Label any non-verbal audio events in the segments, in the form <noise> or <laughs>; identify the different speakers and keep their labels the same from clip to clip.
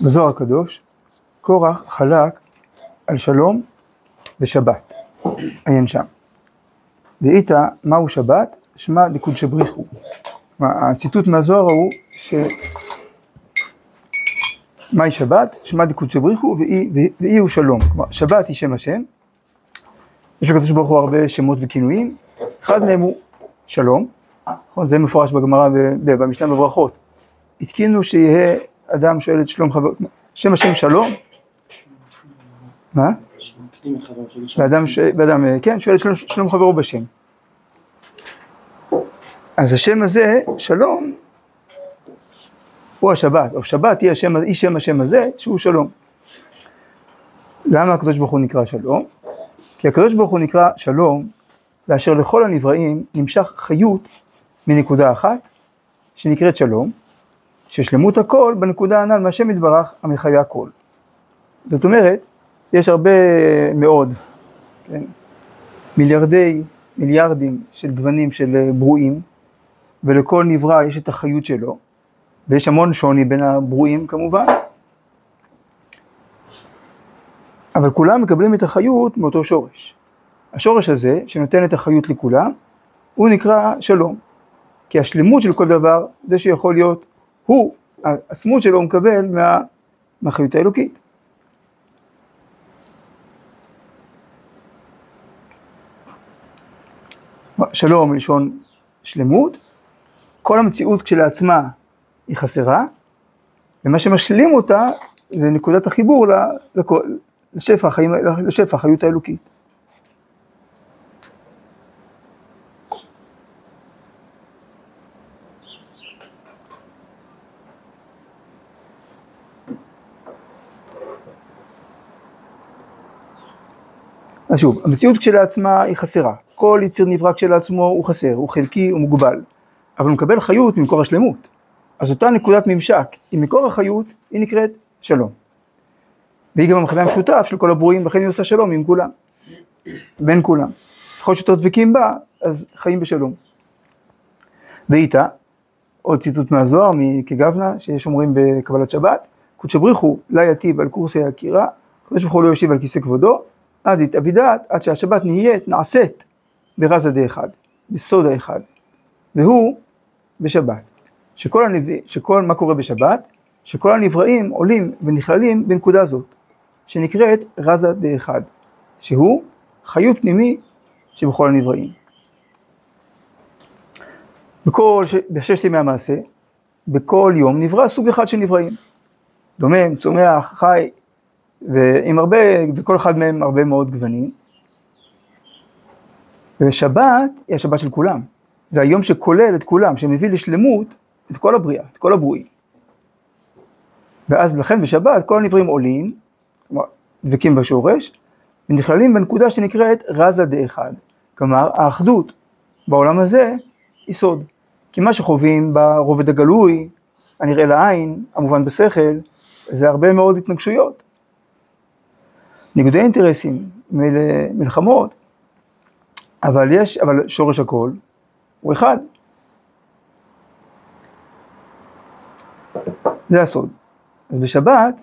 Speaker 1: בזוהר הקדוש, קורח חלק על שלום ושבת, עיין שם. ואיתה, מהו שבת? שמע דקודשא בריחו. הציטוט מהזוהר הוא ש... מהי שבת? שמע דקודשא בריחו ואי, ואי הוא שלום. כלומר, שבת היא שם השם. יש לקדוש ברוך הוא הרבה שמות וכינויים, אחד מהם הוא שלום, נכון? זה מפורש בגמרא במשנה בברכות. התקינו שיהיה אדם שואל את שלום חבר, שם השם שלום, מה? ואדם, ואדם, כן, שואל את שלום, שלום חברו בשם. אז השם הזה, שלום, הוא השבת, או שבת היא, השם, היא שם השם הזה, שהוא שלום. למה הקדוש ברוך הוא נקרא שלום? כי הקדוש ברוך הוא נקרא שלום, ואשר לכל הנבראים נמשך חיות מנקודה אחת, שנקראת שלום, ששלמות הכל בנקודה הנ"ל מהשם יתברך המחיה הכל. זאת אומרת, יש הרבה מאוד, כן, מיליארדי, מיליארדים של גוונים של ברואים, ולכל נברא יש את החיות שלו, ויש המון שוני בין הברואים כמובן, אבל כולם מקבלים את החיות מאותו שורש. השורש הזה, שנותן את החיות לכולם, הוא נקרא שלום. כי השלמות של כל דבר, זה שיכול להיות, הוא, העצמות שלו הוא מקבל מה, מהחיות האלוקית. שלום מלשון שלמות, כל המציאות כשלעצמה היא חסרה, ומה שמשלים אותה זה נקודת החיבור לשפע החיות האלוקית. אז שוב, המציאות כשלעצמה היא חסרה. כל יציר נברא כשלעצמו הוא חסר, הוא חלקי, הוא מוגבל. אבל הוא מקבל חיות ממקור השלמות. אז אותה נקודת ממשק עם מקור החיות, היא נקראת שלום. והיא גם המכנה המשותף של כל הברואים, וכן היא עושה שלום עם כולם. בין כולם. ככל שיותר דבקים בה, אז חיים בשלום. ואיתה, עוד ציטוט מהזוהר, מכגבנה, שיש אומרים בקבלת שבת, קודשא בריחו לה יתיב על קורסי הקירה, קדוש ברוך הוא לא יושיב על כיסא כבודו, עד יתאבידת, עד שהשבת נהיית, נעשית ברזה דאחד, בסוד האחד, והוא בשבת. שכל, הנביא, שכל מה קורה בשבת, שכל הנבראים עולים ונכללים בנקודה זאת, שנקראת רזה דאחד, שהוא חיות פנימי שבכל הנבראים. בכל, בששת ימי המעשה, בכל יום נברא סוג אחד של נבראים. דומם, צומח, חי, ועם הרבה, וכל אחד מהם הרבה מאוד גוונים. ושבת היא השבת של כולם. זה היום שכולל את כולם, שמביא לשלמות את כל הבריאה, את כל הברואים. ואז לכן בשבת כל הנבראים עולים, כלומר דבקים בשורש, ונכללים בנקודה שנקראת רזה דאחד. כלומר האחדות בעולם הזה היא סוד. כי מה שחווים ברובד הגלוי, הנראה לעין, המובן בשכל, זה הרבה מאוד התנגשויות. ניגודי אינטרסים, מלחמות, אבל יש, אבל שורש הכל הוא אחד. זה הסוד. אז בשבת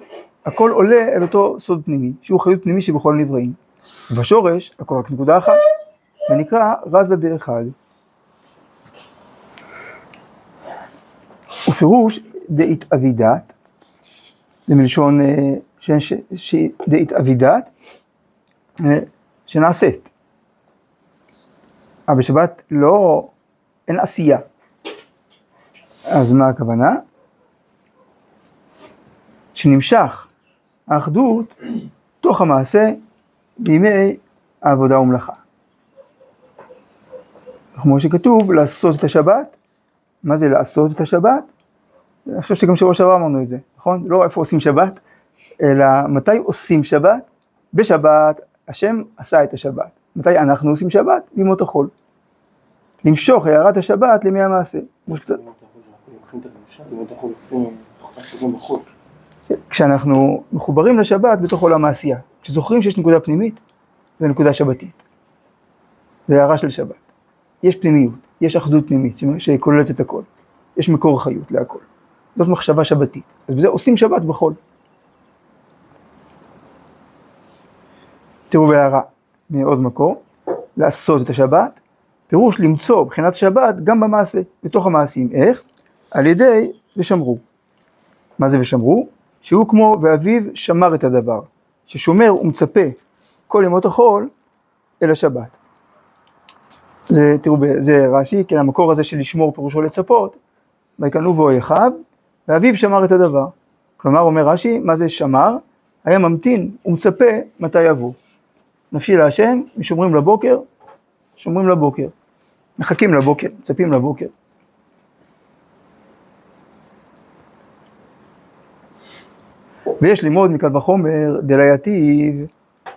Speaker 1: הכל עולה אל אותו סוד פנימי, שהוא חיות פנימי שבכל הנבראים. ובשורש הכל רק נקודה אחת, ונקרא רזה דאחד. ופירוש דאתאבידת, זה מלשון דאתאבידת, שנעשית. אבל בשבת לא, אין עשייה. אז מה הכוונה? שנמשך האחדות תוך המעשה בימי העבודה ומלאכה. כמו שכתוב, לעשות את השבת, מה זה לעשות את השבת? אני חושב שגם שבוע שעבר אמרנו את זה, נכון? לא איפה עושים שבת, אלא מתי עושים שבת? בשבת השם עשה את השבת. מתי אנחנו עושים שבת? בימות החול. למשוך הערת השבת לימי המעשה. כשאנחנו מחוברים לשבת בתוך עולם העשייה, כשזוכרים שיש נקודה פנימית, זה נקודה שבתית. זה הערה של שבת. יש פנימיות, יש אחדות פנימית שכוללת את הכל. יש מקור חיות להכל. זאת מחשבה שבתית. אז בזה עושים שבת בחול. תראו בהערה, מעוד מקור, לעשות את השבת, פירוש למצוא בחינת השבת גם במעשה, בתוך המעשים. איך? על ידי ושמרו. מה זה ושמרו? שהוא כמו ואביו שמר את הדבר, ששומר ומצפה כל ימות החול אל השבת. זה, תראו, זה רש"י, כן, המקור הזה של לשמור פירושו לצפות, ויקנו ואויכיו, ואביו שמר את הדבר. כלומר, אומר רש"י, מה זה שמר? היה ממתין ומצפה מתי יבוא. נפשי להשם, ושומרים לבוקר, שומרים לבוקר. מחכים לבוקר, מצפים לבוקר. ויש ללמוד מקל וחומר דלייתיב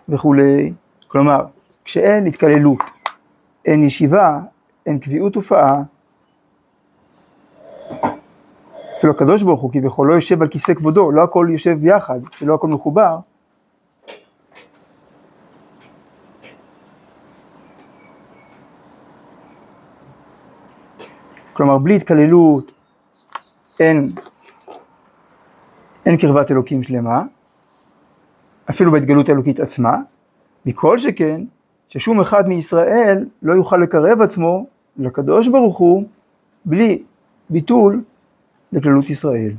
Speaker 1: וכולי. כלומר, כשאין התקללות, אין ישיבה, אין קביעות הופעה, אפילו הקדוש ברוך הוא כביכול לא יושב על כיסא כבודו, לא הכל יושב יחד, שלא הכל מחובר. כלומר, בלי התקללות אין, אין קרבת אלוקים שלמה, אפילו בהתגלות האלוקית עצמה, מכל שכן, ששום אחד מישראל לא יוכל לקרב עצמו לקדוש ברוך הוא בלי ביטול לכללות ישראל.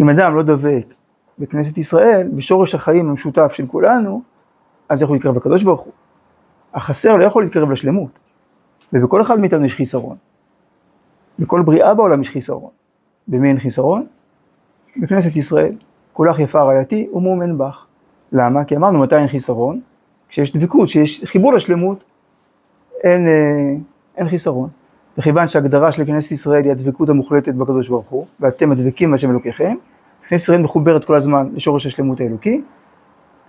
Speaker 1: אם אדם לא דבק בכנסת ישראל, בשורש החיים המשותף של כולנו, אז יכול להתקרב לקדוש ברוך הוא. החסר לא יכול להתקרב לשלמות, ובכל אחד מאיתנו יש חיסרון. בכל בריאה בעולם יש חיסרון. במי אין חיסרון? בכנסת ישראל. כולך יפה רעייתי ומאומן בך. למה? כי אמרנו מתי אין חיסרון? כשיש דבקות, כשיש חיבור לשלמות, אין, אה, אין חיסרון. וכיוון שההגדרה של כנסת ישראל היא הדבקות המוחלטת בקדוש ברוך הוא, ואתם הדבקים בהשם אלוקיכם, כנסת ישראל מחוברת כל הזמן לשורש השלמות האלוקי,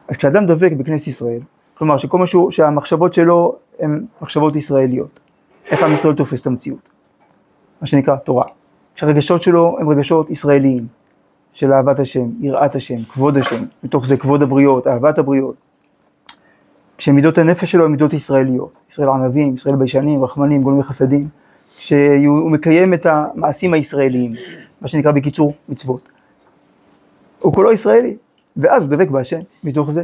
Speaker 1: אז כשאדם דבק בכנסת ישראל, כלומר שכל משהו, שהמחשבות שלו הן מחשבות ישראליות, איך עם ישראל תופס את המציאות, מה שנקרא תורה, שהרגשות שלו הם רגשות ישראליים, של אהבת השם, יראת השם, כבוד השם, מתוך זה כבוד הבריות, אהבת הבריות. כשמידות הנפש שלו הן מידות ישראליות, ישראל ענבים, ישראל ביישנים, רחמנים, גולמי חסדים, שהוא מקיים את המעשים הישראליים, מה שנקרא בקיצור מצוות. הוא כולו ישראלי, ואז דבק בהשם מתוך זה,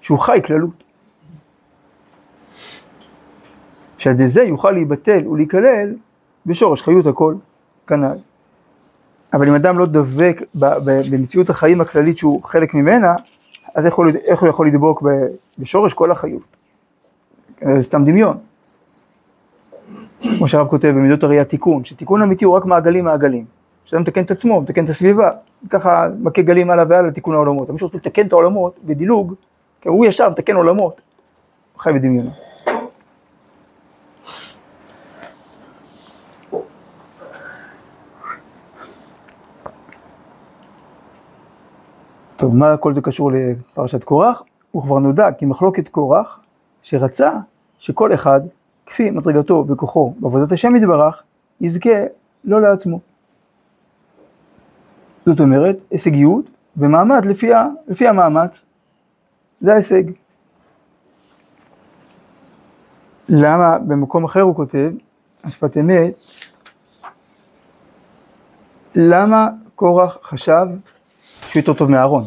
Speaker 1: שהוא חי כללות. שעל ידי זה יוכל להיבטל ולהיכלל בשורש חיות הכל כנ"ל. אבל אם אדם לא דבק במציאות החיים הכללית שהוא חלק ממנה, אז איך הוא, איך הוא יכול לדבוק בשורש כל החיות? זה סתם דמיון. כמו שהרב כותב במידות הראייה תיקון, שתיקון אמיתי הוא רק מעגלים מעגלים. שאדם מתקן את עצמו, מתקן את הסביבה, ככה מכה גלים הלאה והלאה לתיקון העולמות. מי שרוצה לתקן את העולמות בדילוג, כי הוא ישר מתקן עולמות, הוא חי בדמיונו. טוב, מה כל זה קשור לפרשת קורח? הוא כבר נודע כי מחלוקת קורח, שרצה שכל אחד, כפי מדרגתו וכוחו בעבודת השם יתברך, יזכה לא לעצמו. זאת אומרת, הישגיות ומעמד לפי, לפי המאמץ, זה ההישג. למה במקום אחר הוא כותב, השפת אמת, למה קורח חשב שהוא יותר טוב מאהרון.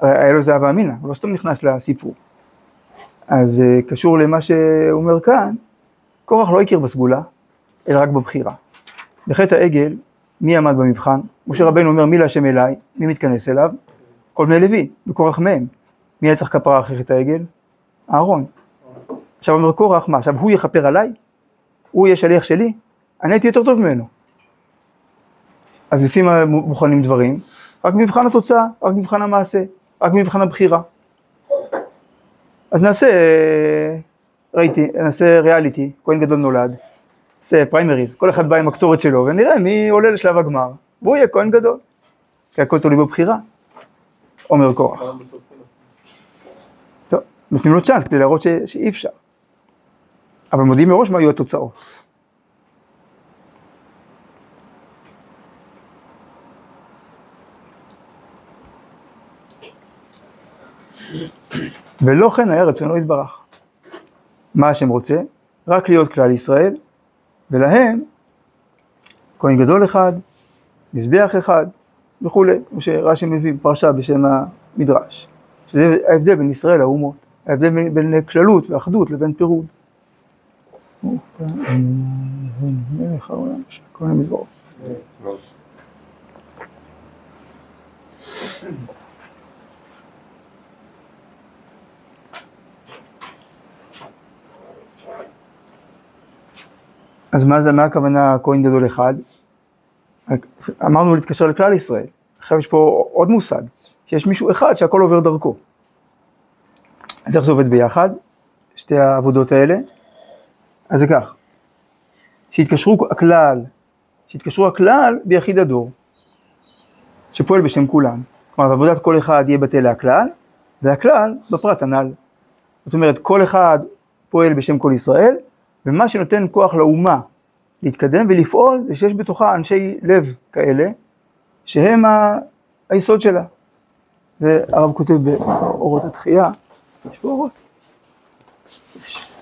Speaker 1: היה לו איזה הווה אמינא, הוא לא סתם נכנס לסיפור. אז אה, קשור למה שהוא אומר כאן, קורח לא הכיר בסגולה, אלא רק בבחירה. בחטא העגל, מי עמד במבחן? משה רבנו אומר מי להשם אליי, מי מתכנס אליו? כל בני לוי, וקורח מהם. מי היה צריך כפרה אחרי חטא העגל? אהרון. עכשיו אומר קורח, מה עכשיו הוא יכפר עליי? הוא יהיה שליח שלי? אני הייתי יותר טוב ממנו. אז לפי מה מוכנים דברים? רק מבחן התוצאה, רק מבחן המעשה, רק מבחן הבחירה. אז נעשה, ראיתי, נעשה ריאליטי, כהן גדול נולד, נעשה פריימריז, כל אחד בא עם הקצורת שלו, ונראה מי עולה לשלב הגמר, והוא יהיה כהן גדול, כי הכל תלוי בבחירה, אומר קורח. טוב, נותנים לו צ'אנס כדי להראות שאי אפשר, אבל מודיעים מראש מה יהיו התוצאות. ולא כן היה רצונו יתברך. מה השם רוצה? רק להיות כלל ישראל, ולהם כהן גדול אחד, מזבח אחד וכולי, כמו שרש"י מביא פרשה בשם מדרש. שזה ההבדל בין ישראל לאומות, ההבדל בין, כללות ואחדות לבין פירוד. אז מה זה, מה הכוונה כהן גדול אחד? אמרנו להתקשר לכלל ישראל, עכשיו יש פה עוד מושג, שיש מישהו אחד שהכל עובר דרכו. אז איך זה עובד ביחד, שתי העבודות האלה? אז זה כך, שיתקשרו הכלל, שיתקשרו הכלל ביחיד הדור, שפועל בשם כולם. כלומר, עבודת כל אחד יהיה בטל להכלל, והכלל בפרט הנ"ל. זאת אומרת, כל אחד פועל בשם כל ישראל, ומה שנותן כוח לאומה להתקדם ולפעול, זה שיש בתוכה אנשי לב כאלה, שהם ה... היסוד שלה. והרב כותב באורות התחייה, יש פה אורות. יש.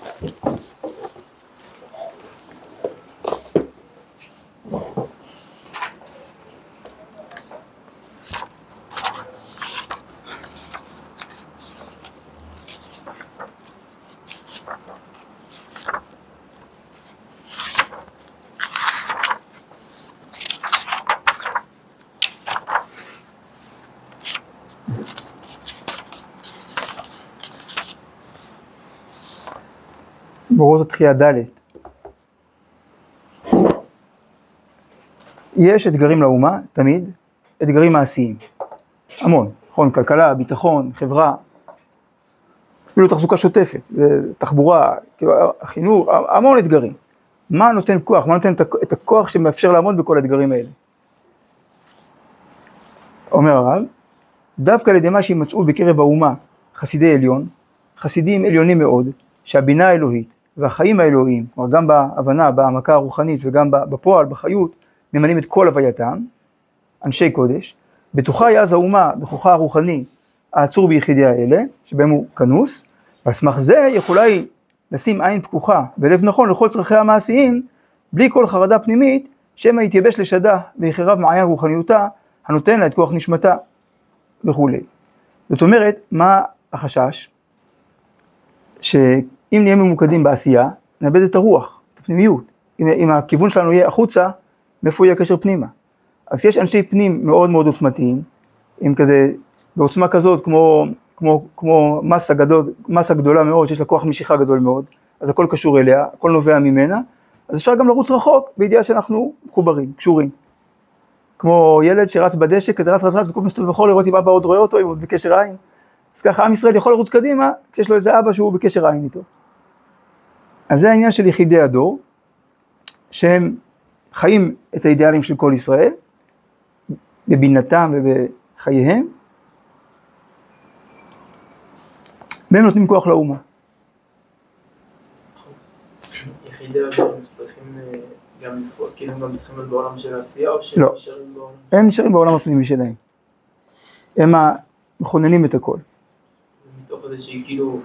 Speaker 1: באורות התחייה ד' יש אתגרים לאומה, תמיד, אתגרים מעשיים, המון, נכון, כלכלה, ביטחון, חברה, אפילו תחזוקה שוטפת, תחבורה, כאילו, חינוך, המון אתגרים. מה נותן כוח, מה נותן את הכוח שמאפשר לעמוד בכל האתגרים האלה? אומר הרב, דווקא על ידי מה שימצאו בקרב האומה חסידי עליון, חסידים עליונים מאוד, שהבינה האלוהית והחיים האלוהיים, כלומר גם בהבנה, בהעמקה הרוחנית וגם בפועל, בחיות, ממלאים את כל הווייתם, אנשי קודש, בתוכה היא אז האומה, בכוחה הרוחני, העצור ביחידי האלה, שבהם הוא כנוס, ועל סמך זה יכולה היא לשים עין פקוחה ולב נכון לכל צרכיה המעשיים, בלי כל חרדה פנימית, שמא יתייבש לשדה ויחרב מעיין רוחניותה, הנותן לה את כוח נשמתה וכולי. זאת אומרת, מה החשש? ש... אם נהיה ממוקדים בעשייה, נאבד את הרוח, את הפנימיות. אם, אם הכיוון שלנו יהיה החוצה, מאיפה יהיה הקשר פנימה? אז יש אנשי פנים מאוד מאוד עוצמתיים, עם כזה, בעוצמה כזאת, כמו, כמו, כמו מסה, גדול, מסה גדולה מאוד, שיש לה כוח משיכה גדול מאוד, אז הכל קשור אליה, הכל נובע ממנה, אז אפשר גם לרוץ רחוק, בידיעה שאנחנו מחוברים, קשורים. כמו ילד שרץ בדשא, כזה רץ רץ רץ, וכל פעם שאתה יכול לראות אם אבא עוד רואה אותו, אם הוא בקשר עין. אז ככה עם ישראל יכול לרוץ קדימה, כשיש לו איזה אבא שהוא בקשר עין איתו. אז זה העניין של יחידי הדור, שהם חיים את האידיאלים של כל ישראל, בבינתם ובחייהם, והם נותנים כוח לאומה.
Speaker 2: יחידי הדור צריכים אה, גם לפעול, כאילו הם גם צריכים להיות בעולם של העשייה, או
Speaker 1: שהם לא. נשארים בעולם? הם נשארים בעולם הפנימי שלהם. הם המכוננים את הכל.
Speaker 2: מתוך איזה שהיא כאילו...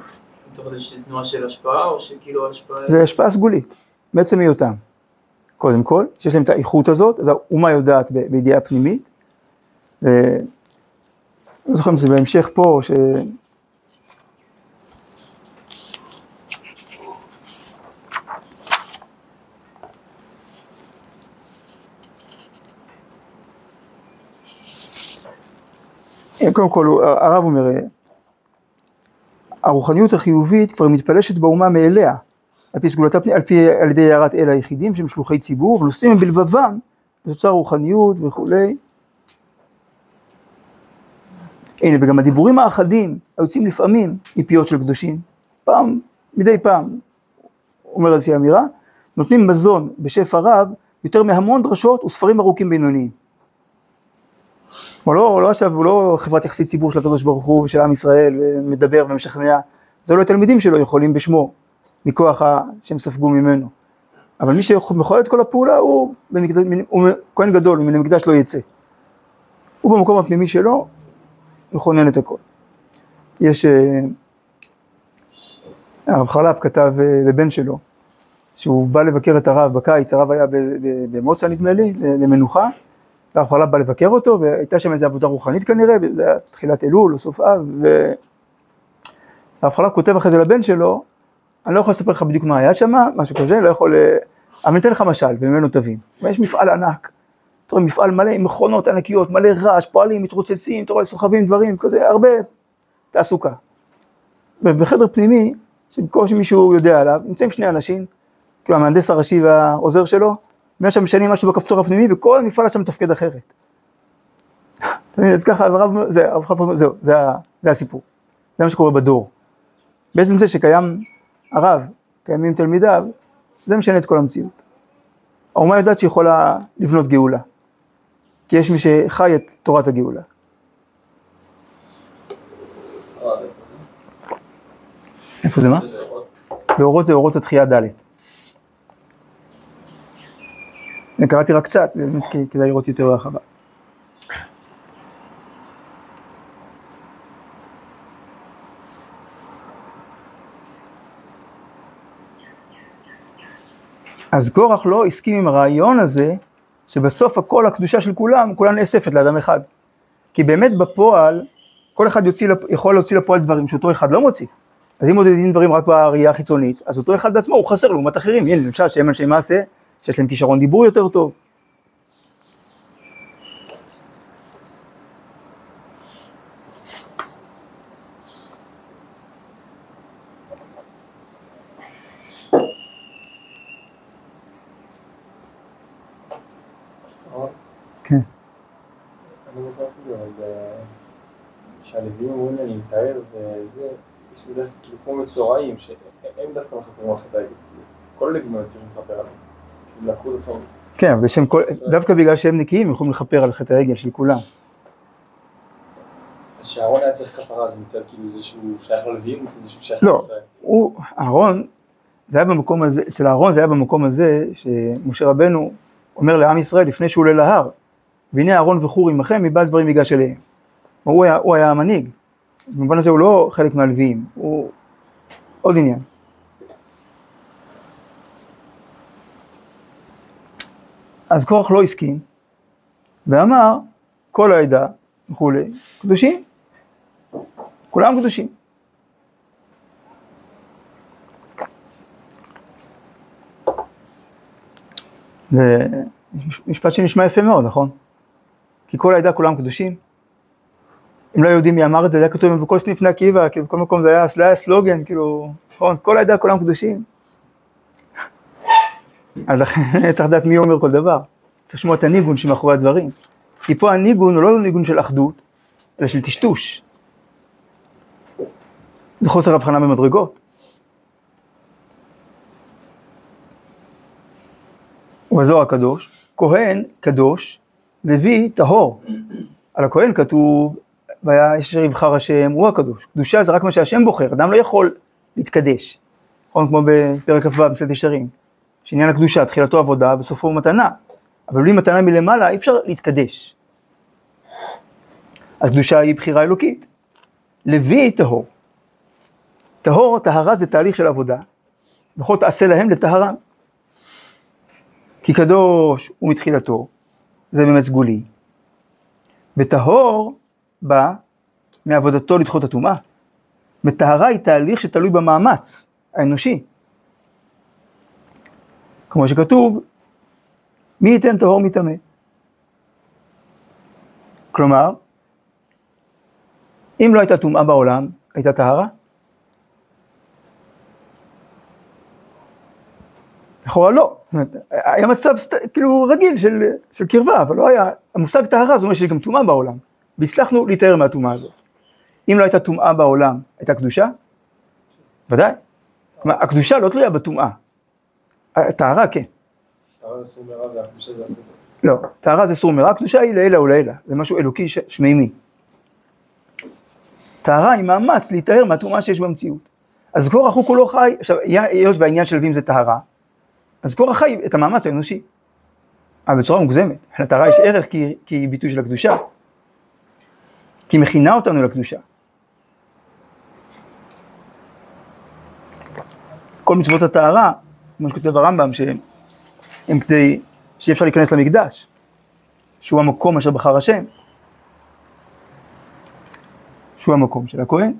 Speaker 2: תנועה של השפעה, או שכאילו השפעה...
Speaker 1: זה השפעה סגולית, בעצם היותם. קודם כל, שיש להם את האיכות הזאת, אז האומה יודעת בידיעה פנימית. ו... לא זוכר אם זה בהמשך פה, ש... קודם כל, הרב אומר, הרוחניות החיובית כבר מתפלשת באומה מאליה, על פי סגולתה, על פי, על ידי הערת אל היחידים שהם שלוחי ציבור, ונושאים הם בלבבם בתוצר רוחניות וכולי. הנה, וגם הדיבורים האחדים היוצאים לפעמים מפיות של קדושים, פעם, מדי פעם, אומר איזושהי אמירה, נותנים מזון בשפע רב יותר מהמון דרשות וספרים ארוכים בינוניים. כלומר, לא, לא עכשיו, הוא לא חברת יחסי ציבור של הקדוש ברוך הוא ושל עם ישראל, ומדבר ומשכנע, זה לא התלמידים שלו יכולים בשמו, מכוח ה... שהם ספגו ממנו. אבל מי שמחולל את כל הפעולה הוא, במקד... הוא כהן גדול, מן המקדש לא יצא. הוא במקום הפנימי שלו, מכונן את הכל. יש, אה, הרב חרל"פ כתב אה, לבן שלו, שהוא בא לבקר את הרב בקיץ, הרב היה במוצא נדמה לי, למנוחה, והרב בא לבקר אותו, והייתה שם איזו עבודה רוחנית כנראה, וזה היה תחילת אלול או סוף אב, והרב חלב כותב אחרי זה לבן שלו, אני לא יכול לספר לך בדיוק מה היה שם, משהו כזה, לא יכול, אה, אבל אני אתן לך משל, וממנו תבין. ויש מפעל ענק, אתה רואה מפעל מלא עם מכונות ענקיות, מלא רעש, פועלים, מתרוצצים, אתה רואה סוחבים דברים, כזה, הרבה תעסוקה. ובחדר פנימי, שבקושי מישהו יודע עליו, נמצאים שני אנשים, כאילו המהנדס הראשי והעוזר שלו, והם שם משנים משהו בכפתור הפנימי, וכל המפעל שם מתפקד אחרת. אתה מבין, אז ככה, הרב, זה, הרב חפר, זהו, זה, זה הסיפור. זה מה שקורה בדור. בעצם זה שקיים הרב, קיימים תלמידיו, זה משנה את כל המציאות. האומה יודעת שהיא יכולה לבנות גאולה, כי יש מי שחי את תורת הגאולה. איפה זה מה? באורות זה אורות התחייה ד'. אני קראתי רק קצת, באמת כדאי לראות יותר רחבה. אז קורח לא הסכים עם הרעיון הזה, שבסוף הכל הקדושה של כולם, כולה נאספת לאדם אחד. כי באמת בפועל, כל אחד יוציא, יכול להוציא לפועל דברים שאותו אחד לא מוציא. אז אם מודדים דברים רק בראייה החיצונית, אז אותו אחד בעצמו הוא חסר לעומת אחרים. הנה, למשל, שהם אנשי מעשה, שיש להם כישרון דיבור יותר טוב. כן.
Speaker 3: אני זוכר שהלווים אומרים לי, אני מתאר וזה, יש בדרך כלל כאילו כמו מצורעים, שהם דווקא מחפרים על חטא העגל. כל הלווים היו צריכים לכפר
Speaker 1: כן, אבל בשם כל, דווקא בגלל שהם נקיים, הם יכולים לכפר על חטא העגל של כולם.
Speaker 3: אז שאהרון היה צריך כפרה, זה מצד כאילו זה שהוא שייך ללווים, מצד זה שהוא שייך
Speaker 1: לא,
Speaker 3: לישראל?
Speaker 1: הוא, אהרון, זה היה במקום הזה, אצל אהרון זה היה במקום הזה, שמשה רבנו אומר לעם ישראל לפני שהוא עולה להר, והנה אהרון וחור עמכם, מבעל דברים ייגש אליהם. הוא היה, הוא היה המנהיג. במובן הזה הוא לא חלק מהלוויים, הוא עוד עניין. אז קורח לא הסכים, ואמר, כל העדה וכולי, קדושים. כולם קדושים. זה משפט שנשמע יפה מאוד, נכון? כי כל העדה כולם קדושים. אם לא יודעים מי אמר את זה, זה היה כתוב בכל סניף בני עקיבא, כאילו בכל מקום זה היה, זה היה סלוגן, כאילו, נכון, כל העדה כולם קדושים. אז לכן <laughs> צריך לדעת מי אומר כל דבר. צריך לשמוע את הניגון שמאחורי הדברים. כי פה הניגון הוא לא ניגון של אחדות, אלא של טשטוש. זה חוסר הבחנה במדרגות. ובזוהר הקדוש, כהן קדוש, לוי טהור. על הכהן כתוב, ויש אשר יבחר השם, הוא הקדוש. קדושה זה רק מה שהשם בוחר, אדם לא יכול להתקדש. נכון, כמו בפרק כ"ו, מסילת ישרים. שעניין הקדושה, תחילתו עבודה וסופו מתנה. אבל בלי מתנה מלמעלה אי אפשר להתקדש. הקדושה היא בחירה אלוקית. לוי טהור. טהור, טהרה זה תהליך של עבודה. וכל תעשה להם לטהרה. כי קדוש הוא מתחילתו, זה באמת סגולי. וטהור בא מעבודתו לדחות הטומאה. וטהרה היא תהליך שתלוי במאמץ האנושי. כמו שכתוב, מי ייתן טהור מטמא? כלומר, אם לא הייתה טומאה בעולם, הייתה טהרה? לכאורה לא, היה מצב כאילו רגיל של, של קרבה, אבל לא היה, המושג טהרה זה אומר שיש גם טומאה בעולם, והצלחנו להיטהר מהטומאה הזאת. אם לא הייתה טומאה בעולם, הייתה קדושה? ודאי. כלומר, הקדושה לא תלויה בטומאה, הטהרה כן.
Speaker 3: טהרה זה סור מרע והקדושה זה.
Speaker 1: לא, טהרה זה סור מרע, קדושה היא לעילא ולעילא, זה משהו אלוקי שמימי. טהרה היא מאמץ להיטהר מהטומאה שיש במציאות. אז קורח הוא כולו חי, עכשיו, היות והעניין של לווים זה טהרה, אז קורח חי את המאמץ האנושי. אבל בצורה מוגזמת, לטהרה יש ערך כי, כי היא ביטוי של הקדושה. כי היא מכינה אותנו לקדושה. כל מצוות הטהרה, כמו שכותב הרמב"ם, שהם כדי שאי אפשר להיכנס למקדש. שהוא המקום אשר בחר השם, שהוא המקום של הכהן.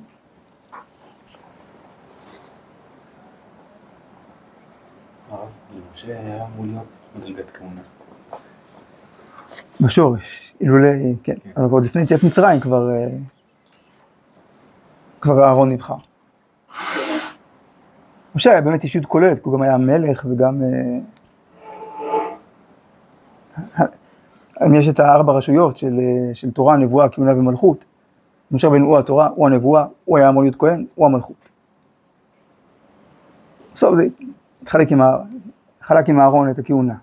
Speaker 1: בשורש, אילולא, כן,
Speaker 4: כן.
Speaker 1: אבל עוד לפני יציאת מצרים כבר, אה, כבר אהרון נבחר. משה היה באמת אישיות כוללת, כי הוא גם היה מלך וגם... אה, אם יש את הארבע רשויות של, אה, של תורה, נבואה, כהונה ומלכות, משה רבנו הוא התורה, הוא הנבואה, הוא היה אמור להיות כהן, הוא המלכות. בסוף זה התחלק עם, חלק עם אהרון את הכהונה.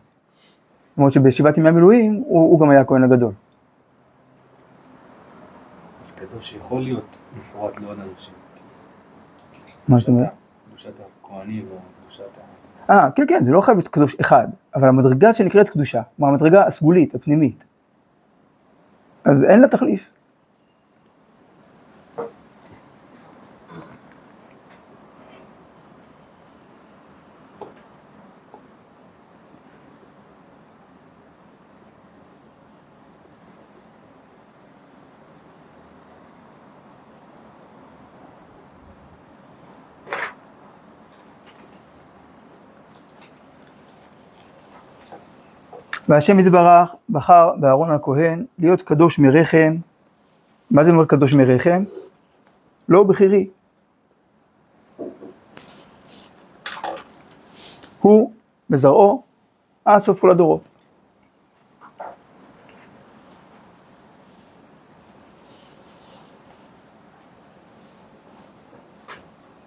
Speaker 1: למרות שבשבעת ימי המילואים הוא, הוא גם היה הכהן הגדול.
Speaker 4: אז קדוש יכול להיות מפורט לעוד אנשים.
Speaker 1: מה זאת אומרת?
Speaker 4: קדושת
Speaker 1: אה, כן, כן, זה לא חייב להיות קדוש אחד, אבל המדרגה שנקראת קדושה, כלומר המדרגה הסגולית, הפנימית, אז אין לה תחליף. והשם יתברך בחר באהרון הכהן להיות קדוש מרחם. מה זה אומר קדוש מרחם? לא בכירי. הוא וזרעו עד סוף כל הדורות.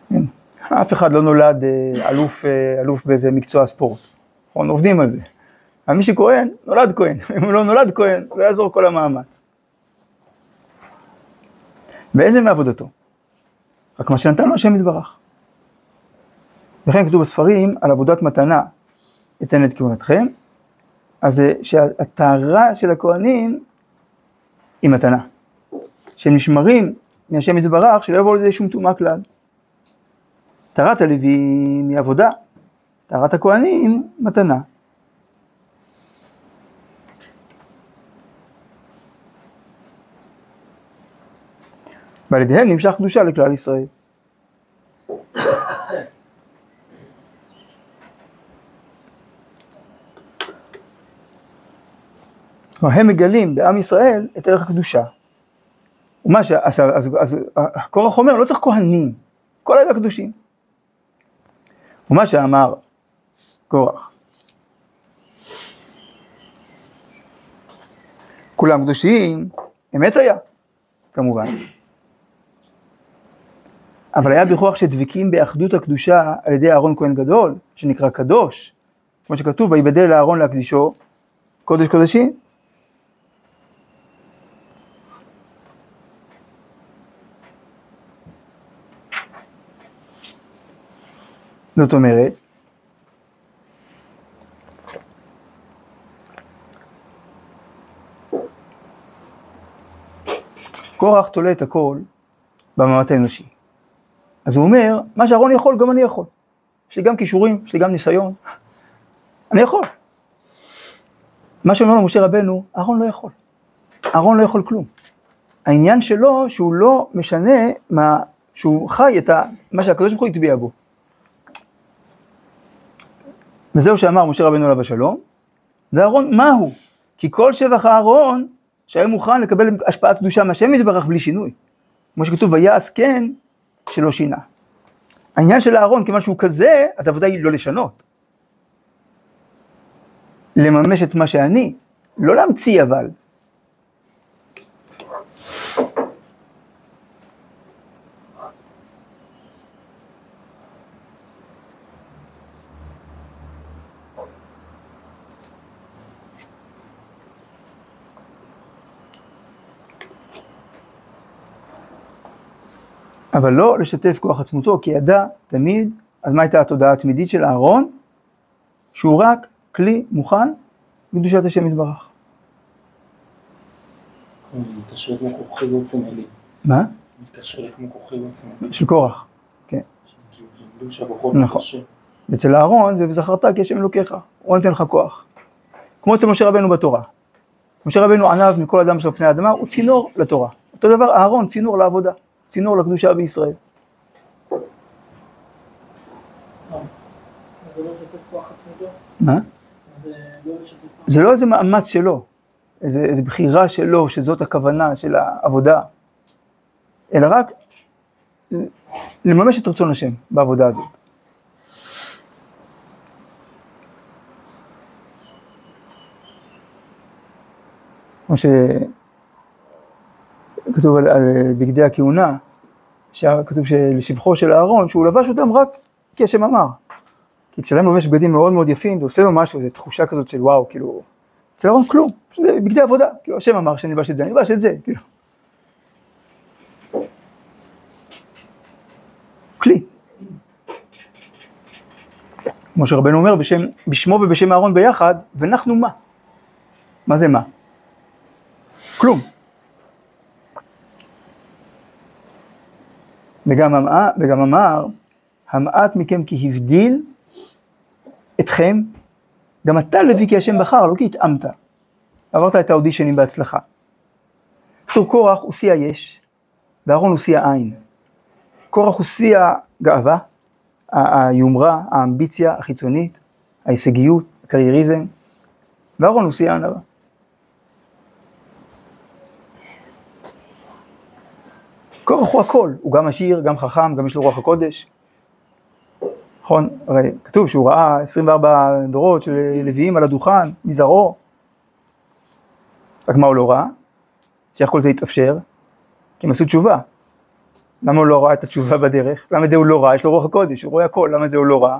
Speaker 1: כן. אף אחד לא נולד אה, אלוף, אה, אלוף באיזה מקצוע ספורט. נכון? עובדים על זה. אבל מי שכהן, נולד כהן. <laughs> אם הוא לא נולד כהן, לא יעזור כל המאמץ. ואיזה מעבודתו? רק מה שנתן לו השם יתברך. לכן כתוב בספרים על עבודת מתנה, אתן את כהונתכם, אז שהטהרה של הכהנים היא מתנה. שהם נשמרים מהשם יתברך, שלא יבואו לידי שום טומאה כלל. טהרת הלווים היא עבודה, טהרת הכהנים מתנה. ועל ידיהם נמשך קדושה לכלל ישראל. כלומר, הם מגלים בעם ישראל את ערך הקדושה. ומה ש... אז, אז, אז קורח אומר, לא צריך כהנים, כל אלה קדושים. ומה שאמר קורח, כולם קדושים, אמת היה, כמובן. אבל היה בכוח שדבקים באחדות הקדושה על ידי אהרון כהן גדול, שנקרא קדוש, כמו שכתוב, ויבדל אהרון להקדישו קודש קודשים. זאת אומרת, קורח תולה את הכל במאמץ האנושי. אז הוא אומר, מה שאהרון יכול, גם אני יכול. יש לי גם כישורים, יש לי גם ניסיון. אני יכול. מה שאומר לו משה רבנו, אהרון לא יכול. אהרון לא יכול כלום. העניין שלו, שהוא לא משנה מה, שהוא חי את ה, מה שהקדוש ברוך הוא הטביע בו. וזהו שאמר משה רבנו עליו השלום, ואהרון, מה הוא? כי כל שבח אהרון, שהיה מוכן לקבל השפעת קדושה מהשם יתברך בלי שינוי. כמו שכתוב, ויעש כן, שלא שינה. העניין של אהרון, כיוון שהוא כזה, אז העבודה היא לא לשנות. לממש את מה שאני, לא להמציא אבל. אבל לא לשתף כוח עצמותו, כי ידע תמיד, אז מה הייתה התודעה התמידית של אהרון? שהוא רק כלי מוכן לקדושת השם יתברך.
Speaker 3: מתקשר כמו כוכי עוצם אלי.
Speaker 1: מה?
Speaker 3: מתקשר כמו כוכי עוצם אלי.
Speaker 1: של קורח. כן.
Speaker 3: כאילו,
Speaker 1: נכון. אצל אהרון זה וזכרת כי השם אלוקיך, הוא נותן לך כוח. כמו אצל משה רבנו בתורה. משה רבנו ענב מכל אדם של פני האדמה, הוא צינור לתורה. אותו דבר אהרון, צינור לעבודה, צינור לקדושה בישראל.
Speaker 5: זה לא?
Speaker 1: מה?
Speaker 5: זה לא
Speaker 1: זה לא איזה מאמץ שלו, איזה, איזה בחירה שלו, שזאת הכוונה של העבודה, אלא רק לממש את רצון השם בעבודה הזאת. כמו שכתוב על, על בגדי הכהונה, שכתוב שלשבחו של אהרון, שהוא לבש אותם רק כי השם אמר. כי כשאדם לובש בגדים מאוד מאוד יפים, זה עושה לו משהו, זו תחושה כזאת של וואו, כאילו, אצל אהרון כלום, פשוט בגדי עבודה, כאילו השם אמר שאני אלבש את זה, אני אלבש את זה, כאילו. כלי. כמו שרבנו אומר, בשם, בשמו ובשם אהרון ביחד, ואנחנו מה? מה זה מה? כלום. וגם אמר, וגם אמר, המעט מכם כי הבדיל אתכם, גם אתה לוי כי השם בחר, לא כי התאמת. עברת את האודישנים בהצלחה. בקיצור, קורח הוא שיא היש, ואהרון הוא שיא העין. קורח הוא שיא הגאווה, היומרה, האמביציה החיצונית, ההישגיות, הקרייריזם, ואהרון הוא שיא הענווה. קורח הוא הכל, הוא גם עשיר, גם חכם, גם יש לו רוח הקודש. נכון? הרי כתוב שהוא ראה 24 דורות של לוויים על הדוכן, מזרעו. רק מה הוא לא ראה? שאיך כל זה התאפשר? כי הם עשו תשובה. למה הוא לא ראה את התשובה בדרך? למה את זה הוא לא ראה? יש לו רוח הקודש, הוא רואה הכל, למה את זה הוא לא ראה?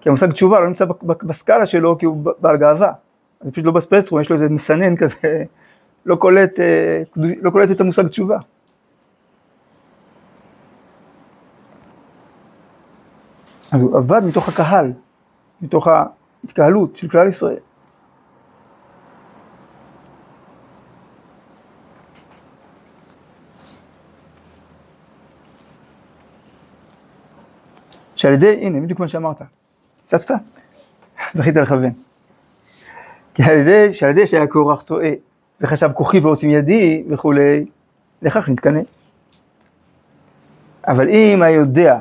Speaker 1: כי המושג תשובה לא נמצא בסקאלה שלו כי הוא בעל גאווה. זה פשוט לא בספקטרום, יש לו איזה מסנן כזה, <laughs> לא קולט, אה, לא קולט את המושג תשובה. אז הוא עבד מתוך הקהל, מתוך ההתקהלות של כלל ישראל. שעל ידי, הנה, בדיוק מה שאמרת, צצת? <laughs> זכית לכוון. כי על ידי, שעל ידי שהיה קורח טועה, וחשב כוחי ועוצם ידי וכולי, לכך נתקנא. אבל אם היה יודע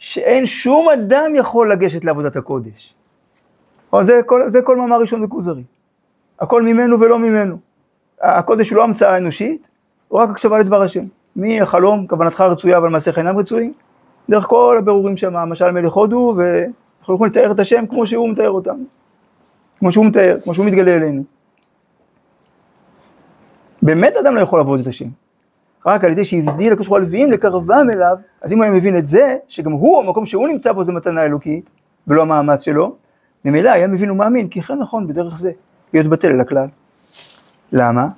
Speaker 1: שאין שום אדם יכול לגשת לעבודת הקודש. זה כל, זה כל מאמר ראשון בכוזרי. הכל ממנו ולא ממנו. הקודש הוא לא המצאה אנושית, הוא רק הקשבה לדבר השם. מי החלום, כוונתך רצויה אבל מעשיך אינם רצויים? דרך כל הבירורים שם, משל מלך הודו, ואנחנו יכולים לתאר את השם כמו שהוא מתאר אותנו. כמו שהוא מתאר, כמו שהוא מתגלה אלינו. באמת אדם לא יכול לעבוד את השם. רק על ידי שהבדיל הקשור הלוויים לקרבם אליו, אז אם הוא היה מבין את זה, שגם הוא, המקום שהוא נמצא בו זה מתנה אלוקית, ולא המאמץ שלו, ממילא היה מבין ומאמין, כי כן נכון בדרך זה, להיות בטל אל הכלל. למה?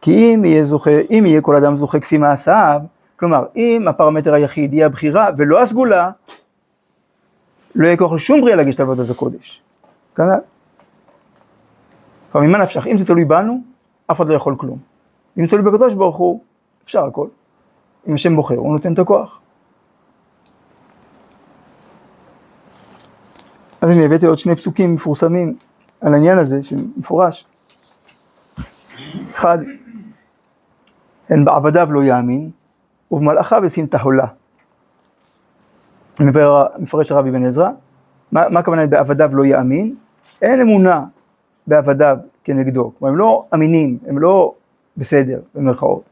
Speaker 1: כי אם יהיה זוכה, אם יהיה כל אדם זוכה כפי מעשיו, כלומר, אם הפרמטר היחיד יהיה הבחירה ולא הסגולה, לא יהיה כוח לשום בריאה לגשת לעבודת הקודש. כנ"ל. ממה נפשך? אם זה תלוי בנו, אף אחד לא יכול כלום. אם זה תלוי בקדוש ברוך הוא, אפשר הכל. אם השם בוחר, הוא נותן את הכוח. אז אני הבאתי עוד שני פסוקים מפורסמים על העניין הזה, שמפורש. אחד, הן בעבדיו לא יאמין, ובמלאכיו ישים תהולה. מפרש הרב אבן עזרא, מה, מה הכוונה בעבדיו לא יאמין? אין אמונה בעבדיו כנגדו, כלומר הם לא אמינים, הם לא בסדר, במרכאות.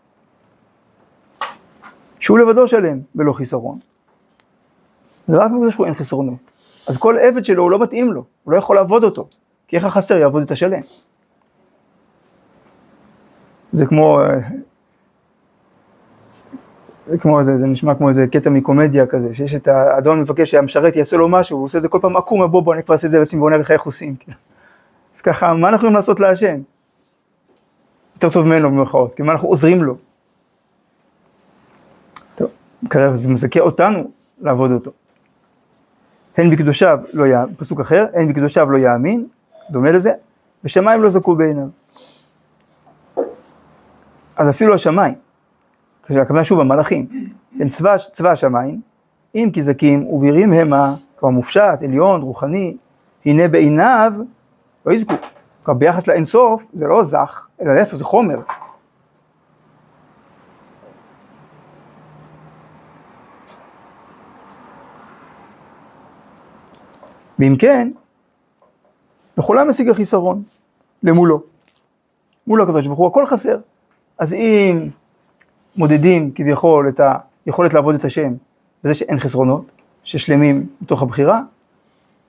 Speaker 1: שהוא לבדו שלם ולא חיסרון. זה רק בגלל שהוא אין חסרונות. אז כל עבד שלו הוא לא מתאים לו, הוא לא יכול לעבוד אותו, כי איך החסר יעבוד את השלם. זה כמו, זה כמו, זה, זה נשמע כמו איזה קטע מקומדיה כזה, שיש את האדון מבקש שהמשרת יעשה לו משהו, הוא עושה את זה כל פעם עקום, בוא בוא אני כבר אעשה את זה ועושים בוא נראה איך עושים. אז ככה, מה אנחנו יכולים לעשות להשם? יותר טוב ממנו במירכאות, כי מה אנחנו עוזרים לו. מקרב, זה מזכה אותנו לעבוד אותו. הן בקדושיו לא יאמין, פסוק אחר, הן בקדושיו לא יאמין, דומה לזה, ושמיים לא זכו בעיניו. אז אפילו השמיים, כשהכוונה שוב המלאכים, הן צבא, צבא השמיים, אם כי זכים ובירים המה, כלומר מופשט, עליון, רוחני, הנה בעיניו לא יזכו. כלומר, ביחס לאינסוף זה לא זך, אלא להפך זה חומר. ואם כן, לכולם משיג החיסרון, למולו. מול הקדוש ברוך הוא הכל חסר. אז אם מודדים כביכול את היכולת לעבוד את השם, בזה שאין חסרונות, ששלמים מתוך הבחירה,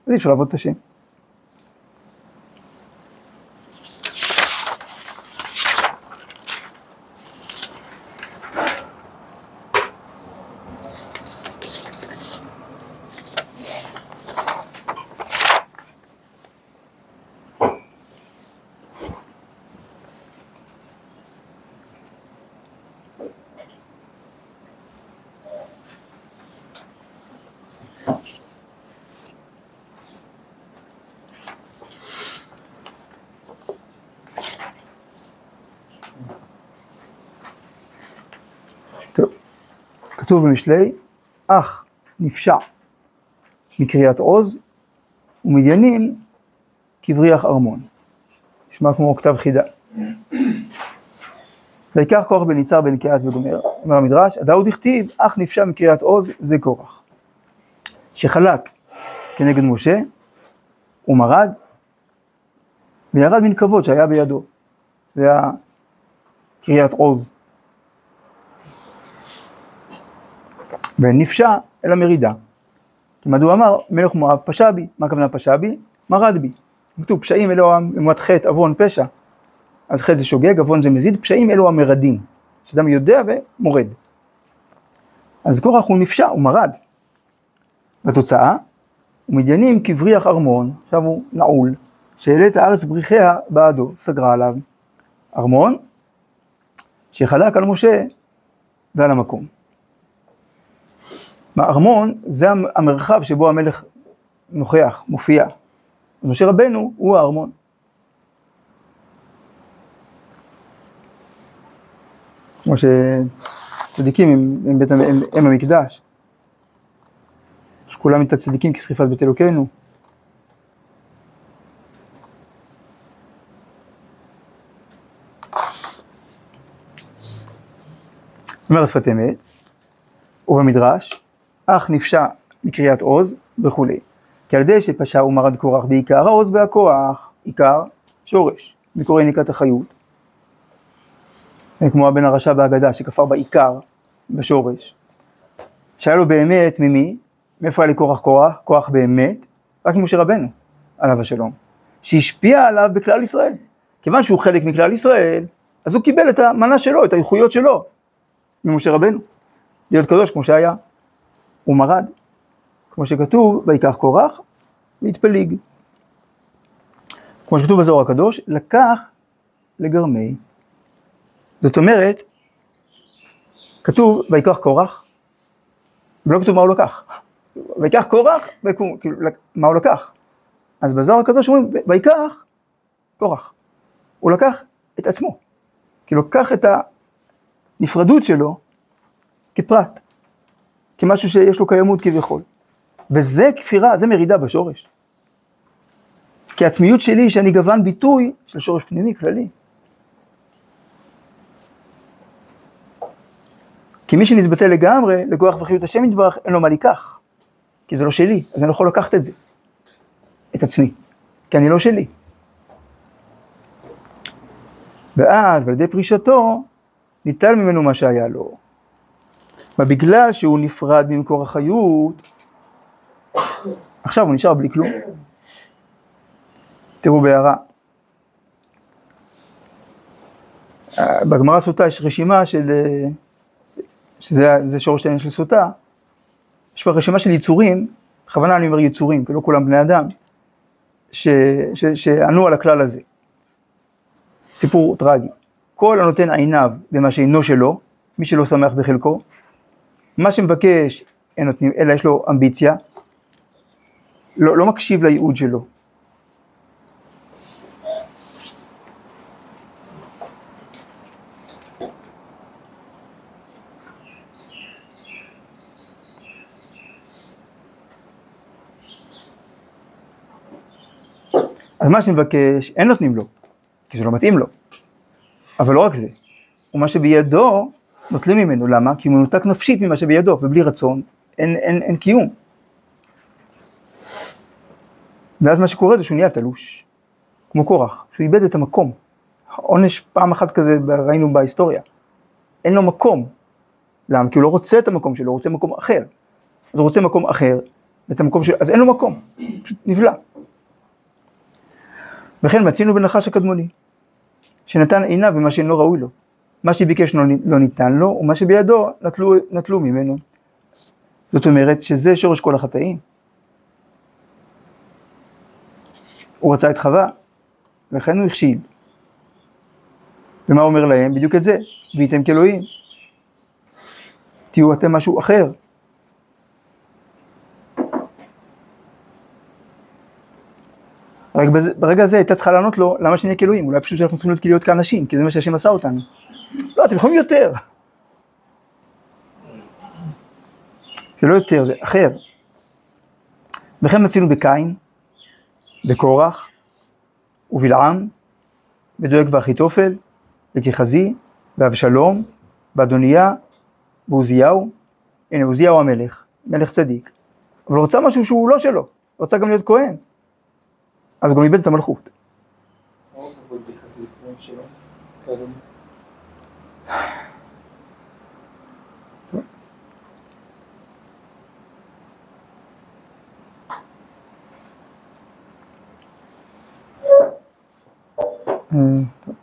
Speaker 1: אז אי אפשר לעבוד את השם. כתוב במשלי, אך נפשע מקריית עוז ומדיינים כבריח ארמון. נשמע כמו כתב חידה. ויקח כוח בן יצהר בן קהת וגומר, אומר המדרש, הדאוד הכתיב, אך נפשע מקריית עוז זה קורח. שחלק כנגד משה, ומרד, וירד מן כבוד שהיה בידו. זה היה קריית עוז. ונפשע אל המרידה. כי מדוע אמר מלך מואב פשע בי, מה הכוונה פשע בי? מרד בי. כתוב פשעים אלו אמרת חטא, עוון, פשע. אז חטא זה שוגג, עוון זה מזיד, פשעים אלו המרדים. שאדם יודע ומורד. אז קורח הוא נפשע, הוא מרד. בתוצאה, ומדיינים כבריח ארמון, עכשיו הוא נעול, שהעלית הארץ בריחיה בעדו, סגרה עליו. ארמון, שחלק על משה ועל המקום. הארמון זה המרחב שבו המלך נוכח, מופיע. משה רבנו הוא הארמון. כמו שצדיקים הם, הם, בית, הם, הם המקדש. שכולם את הצדיקים כשריפת בית אלוקינו. אומר שפת אמת, ובמדרש, אך נפשע מקריאת עוז וכולי. כי על ידי שפשע ומרד קורח בעיקר העוז והכוח, עיקר שורש, מקורא ניקת החיות. כמו הבן הרשע בהגדה שכפר בעיקר, בשורש. שהיה לו באמת ממי? מאיפה היה לקורח כוח? כוח באמת? רק ממשה רבנו, עליו השלום. שהשפיע עליו בכלל ישראל. כיוון שהוא חלק מכלל ישראל, אז הוא קיבל את המנה שלו, את האיכויות שלו, ממשה רבנו. להיות קדוש כמו שהיה. הוא מרד, כמו שכתוב, ויקח קורח והתפליג. כמו שכתוב בזוהר הקדוש, לקח לגרמי. זאת אומרת, כתוב ויקח קורח, ולא כתוב מה הוא לקח. ויקח קורח, ויקום, כאילו, מה הוא לקח? אז בזוהר הקדוש אומרים, ויקח קורח. הוא לקח את עצמו. כאילו, לקח את הנפרדות שלו כפרט. כמשהו שיש לו קיימות כביכול. וזה כפירה, זה מרידה בשורש. כי העצמיות שלי שאני גוון ביטוי של שורש פנימי כללי. כי מי שנתבטא לגמרי לכוח וחיות השם יתברך, אין לו מה לקח. כי זה לא שלי, אז אני לא יכול לקחת את זה, את עצמי, כי אני לא שלי. ואז, ועל ידי פרישתו, ניטל ממנו מה שהיה לו. בגלל שהוא נפרד ממקור החיות, עכשיו הוא נשאר בלי כלום. תראו בהערה. בגמרא סוטה יש רשימה של, שזה שורש העניין של סוטה, יש בה רשימה של יצורים, בכוונה אני אומר יצורים, כי לא כולם בני אדם, ש, ש, שענו על הכלל הזה. סיפור טרגי. כל הנותן עיניו במה שאינו שלו, מי שלא שמח בחלקו, מה שמבקש אין נותנים, אלא יש לו אמביציה, לא, לא מקשיב לייעוד שלו. אז מה שמבקש, אין נותנים לו, כי זה לא מתאים לו. אבל לא רק זה, ומה שבידו, נוטלים ממנו, למה? כי הוא מנותק נפשית ממה שבידו, ובלי רצון אין, אין, אין קיום. ואז מה שקורה זה שהוא נהיה תלוש, כמו קורח, שהוא איבד את המקום. עונש פעם אחת כזה ראינו בהיסטוריה. אין לו מקום. למה? כי הוא לא רוצה את המקום שלו, הוא רוצה מקום אחר. אז הוא רוצה מקום אחר, ואת המקום שלו, אז אין לו מקום, פשוט נבלע. וכן מצינו בנחש הקדמוני, שנתן עיניו במה שאינו ראוי לו. מה שביקש לא, לא ניתן לו, ומה שבידו נטלו, נטלו ממנו. זאת אומרת שזה שורש כל החטאים. הוא רצה את חווה, לכן הוא הכשיל. ומה אומר להם? בדיוק את זה, והייתם כאלוהים. תהיו אתם משהו אחר. ברגע, ברגע הזה הייתה צריכה לענות לו, למה שנהיה כאלוהים? אולי פשוט שאנחנו צריכים להיות כאנשים, כי זה מה שהשם עשה אותנו. לא, אתם יכולים יותר. זה לא יותר, זה אחר. וכן מצינו בקין, בקורח, ובלעם, בדואג ואחיתופל, וכחזי, ואבשלום, באדוניה, ועוזיהו. הנה, עוזיהו המלך, מלך צדיק. אבל הוא רצה משהו שהוא לא שלו, הוא רצה גם להיות כהן. אז הוא גם איבד את המלכות.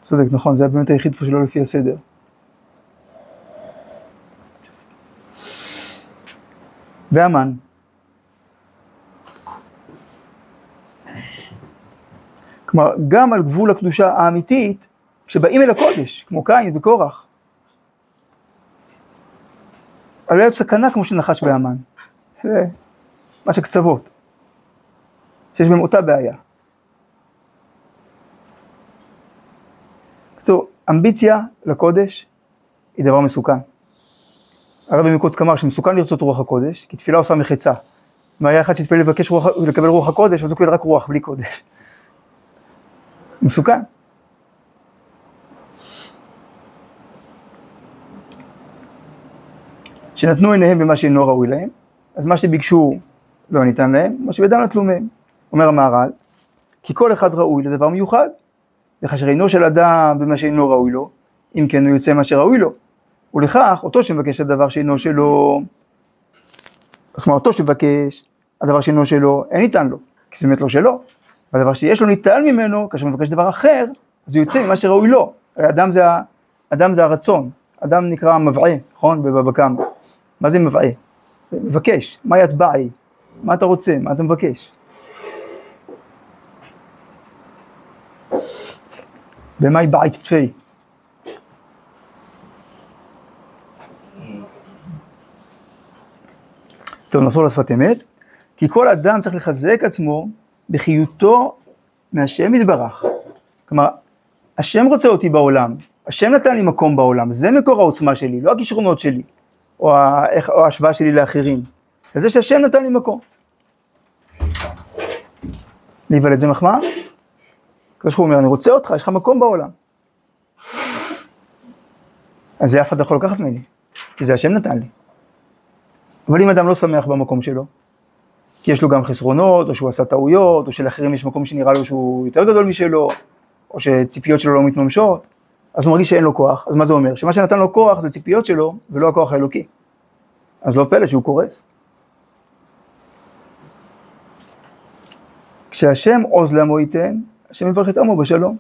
Speaker 1: צודק, נכון, זה היה באמת היחיד פה שלא לפי הסדר. והמן. כלומר, גם על גבול הקדושה האמיתית, כשבאים אל הקודש, כמו קין וקורח, עלולה להיות סכנה כמו שנחש בהמן. זה ממש הקצוות, שיש בהם אותה בעיה. בקיצור, אמביציה לקודש היא דבר מסוכן. הרבי מקוצק אמר שמסוכן לרצות רוח הקודש, כי תפילה עושה מחצה. אם היה אחד שהתפלל לבקש רוח, לקבל רוח הקודש, אז הוא קיבל רק רוח בלי קודש. מסוכן. שנתנו עיניהם במה שאינו ראוי להם, אז מה שביקשו לא ניתן להם, מה שבידם נטלו מהם. אומר המהר"ל, כי כל אחד ראוי לדבר מיוחד, וכאשר עינו של אדם במה שאינו ראוי לו, אם כן הוא יוצא מה שראוי לו. ולכך, אותו שמבקש הדבר שאינו שלו, זאת אומרת, אותו שמבקש הדבר שאינו שלו, אין ניתן לו, כי זה באמת לא שלו. והדבר שיש לו ניתן ממנו, כאשר הוא מבקש דבר אחר, אז הוא יוצא ממה שראוי לו. הרי אדם זה, אדם זה הרצון, אדם נקרא מבעה, נכון? בבבא קמא. מה זה מבעה? מבקש, מה יתבעי? מה אתה רוצה? מה אתה מבקש? במאי בעית תפי. טוב, נחזור לשפת אמת. כי כל אדם צריך לחזק עצמו בחיותו מהשם יתברך. כלומר, השם רוצה אותי בעולם, השם נתן לי מקום בעולם, זה מקור העוצמה שלי, לא הכישרונות שלי, או, ה- איך- או ההשוואה שלי לאחרים. זה שהשם נתן לי מקום. להיוולד זה מחמאה? הקדוש ברוך הוא אומר, אני רוצה אותך, יש לך מקום בעולם. אז זה אף אחד לא יכול לקחת ממני, כי זה השם נתן לי. אבל אם אדם לא שמח במקום שלו, כי יש לו גם חסרונות, או שהוא עשה טעויות, או שלאחרים יש מקום שנראה לו שהוא יותר גדול משלו, או שציפיות שלו לא מתממשות, אז הוא מרגיש שאין לו כוח, אז מה זה אומר? שמה שנתן לו כוח זה ציפיות שלו, ולא הכוח האלוקי. אז לא פלא שהוא קורס. כשהשם עוז לעמו ייתן, השם יברך את עמו בשלום.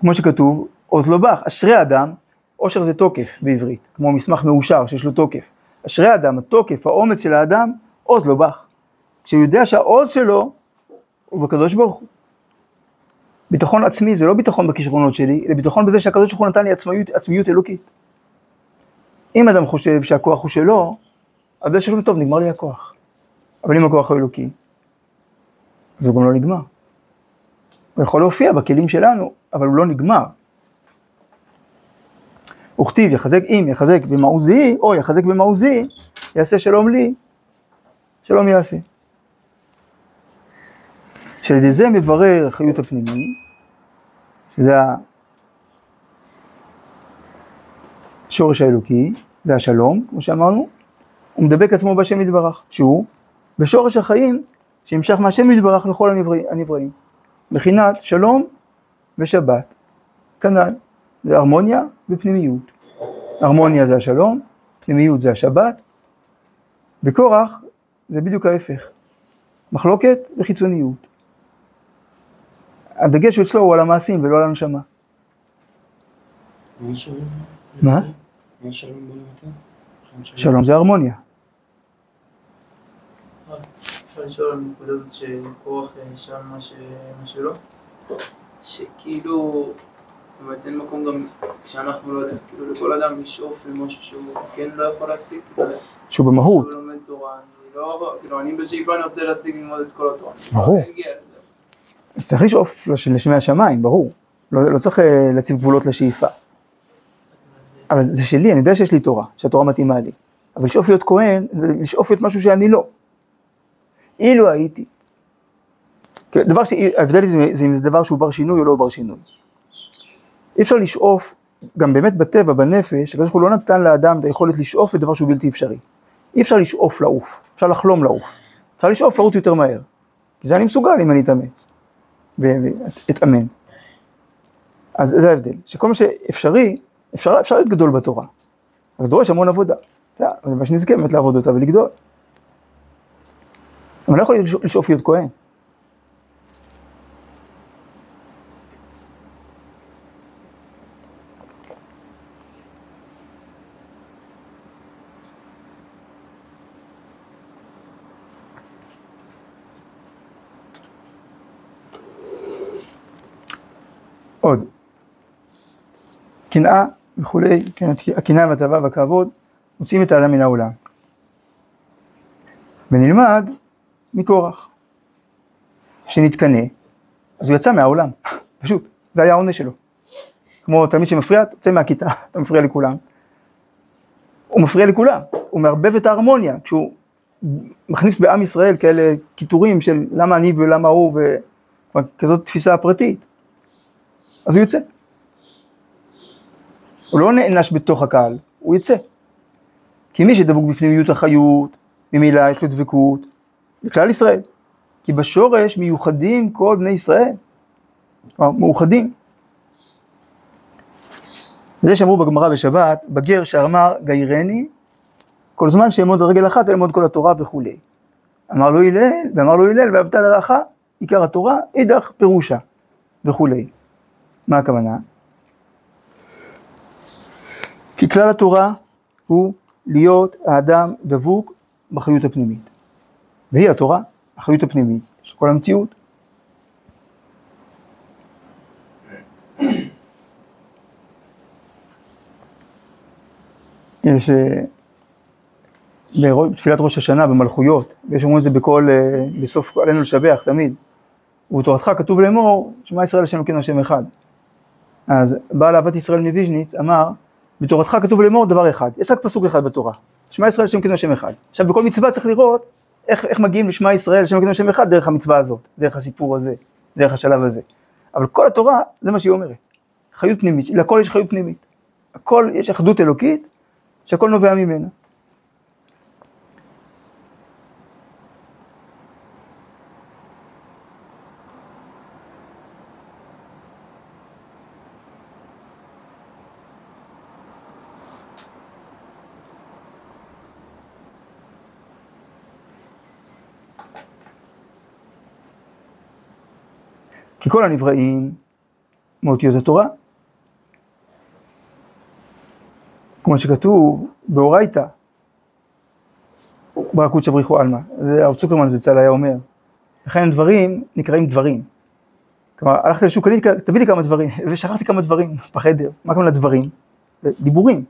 Speaker 1: כמו שכתוב, עוז לא בך, אשרי אדם, עושר זה תוקף בעברית, כמו מסמך מאושר שיש לו תוקף. אשרי אדם, התוקף, האומץ של האדם, עוז לא בך. כשהוא יודע שהעוז שלו הוא בקדוש ברוך הוא. ביטחון עצמי זה לא ביטחון בכישרונות שלי, זה ביטחון בזה שהקדוש ברוך הוא נתן לי עצמיות, עצמיות אלוקית. אם אדם חושב שהכוח הוא שלו, אז באיזשהו שלב טוב, נגמר לי הכוח. אבל אם הכוח הוא אלוקי, אז הוא גם לא נגמר. הוא יכול להופיע בכלים שלנו, אבל הוא לא נגמר. וכתיב יחזק אם יחזק במעוזי, או יחזק במעוזי, יעשה שלום לי, שלום יעשה. שעל ידי זה מברר החיות הפנימי, שזה השורש האלוקי, זה השלום, כמו שאמרנו, הוא מדבק עצמו בהשם יתברך, שהוא בשורש החיים שנמשך מהשם יתברך לכל הנבראים. מבחינת שלום ושבת, כנ"ל, זה הרמוניה ופנימיות. הרמוניה זה השלום, פנימיות זה השבת, וקורח זה בדיוק ההפך, מחלוקת וחיצוניות. הדגש אצלו הוא על המעשים ולא על הנשמה. מה?
Speaker 4: שלום
Speaker 1: זה הרמוניה.
Speaker 2: אפשר לשאול על הנקודה הזאת שקורח אה, שם מה שלא? שכאילו, זאת אומרת אין מקום גם כשאנחנו לא יודעים, כאילו לכל אדם לשאוף למשהו שהוא כן לא יכול להשיג, כאילו,
Speaker 1: שהוא במהות,
Speaker 2: הוא לומד תורה, אני לא, כאילו אני בשאיפה אני רוצה להשיג ללמוד את כל התורה.
Speaker 1: ברור. צריך לשאוף לש- לשמי השמיים, ברור. לא, לא צריך אה, להציב גבולות לשאיפה. אבל זה שלי, אני יודע שיש לי תורה, שהתורה מתאימה לי. אבל לשאוף להיות כהן, זה לשאוף להיות משהו שאני לא. אילו הייתי. דבר ש... ההבדל זה זה אם זה דבר שהוא בר שינוי או לא בר שינוי. אי אפשר לשאוף, גם באמת בטבע, בנפש, הקדוש ברוך הוא לא נתן לאדם את היכולת לשאוף לדבר שהוא בלתי אפשרי. אי אפשר לשאוף לעוף, אפשר לחלום לעוף. אפשר לשאוף לרוץ יותר מהר. כי זה אני מסוגל אם אני אתאמץ. ואתאמן. אז זה ההבדל, שכל מה שאפשרי, אפשר, אפשר להיות גדול בתורה, אבל דורש המון עבודה. זה מה שנזכה באמת לעבוד אותה ולגדול. אבל לא יכול לשאוף להיות כהן. עוד. קנאה וכולי, כן, הקנאה והתאווה והכבוד, מוציאים את האדם מן העולם. ונלמד מקורח. שנתקנא, אז הוא יצא מהעולם, <laughs> פשוט, זה היה העונש שלו. כמו תלמיד שמפריע, תצא מהכיתה, <laughs> אתה מפריע לכולם. הוא מפריע לכולם, הוא מערבב את ההרמוניה, כשהוא מכניס בעם ישראל כאלה קיטורים של למה אני ולמה הוא, וכזאת תפיסה פרטית. אז הוא יוצא. הוא לא נענש בתוך הקהל, הוא יצא. כי מי שדבוק בפנימיות החיות, ממילא יש לו דבקות, לכלל ישראל. כי בשורש מיוחדים כל בני ישראל. כלומר, מאוחדים. זה שאמרו בגמרא בשבת, בגר שאמר גיירני, כל זמן שיעמוד על רגל אחת, ללמוד כל התורה וכולי. אמר לו הלל, ואמר לו הלל, ואהבת לרעך, עיקר התורה, אידך פירושה, וכולי. מה הכוונה? כי כלל התורה הוא להיות האדם דבוק בחיות הפנימית. והיא התורה, החיות הפנימית של כל המציאות. יש אה, בתפילת ראש השנה במלכויות, ויש אומרים את זה בכל, אה, בסוף עלינו לשבח תמיד. ובתורתך כתוב לאמור, שמע ישראל השם אלוקינו השם אחד. אז בעל אהבת ישראל מוויז'ניץ אמר, בתורתך כתוב לאמור דבר אחד, יש רק פסוק אחד בתורה, שמע ישראל השם אלוקינו השם אחד. עכשיו בכל מצווה צריך לראות איך, איך מגיעים לשמע ישראל השם אלוקינו השם אחד דרך המצווה הזאת, דרך הסיפור הזה, דרך השלב הזה. אבל כל התורה זה מה שהיא אומרת, חיות פנימית, לכל יש חיות פנימית. הכל, יש אחדות אלוקית, שהכל נובע ממנה. כי כל הנבראים מאותיות התורה. כמו שכתוב באורייתא, ברכות שבריחו עלמא, זה הרב צוקרמן זצ"ל היה אומר, לכן דברים נקראים דברים. כלומר, הלכתי לשוק, תביא לי כמה דברים, <laughs> ושכחתי כמה דברים בחדר, מה הכוונה דברים? זה דיבורים,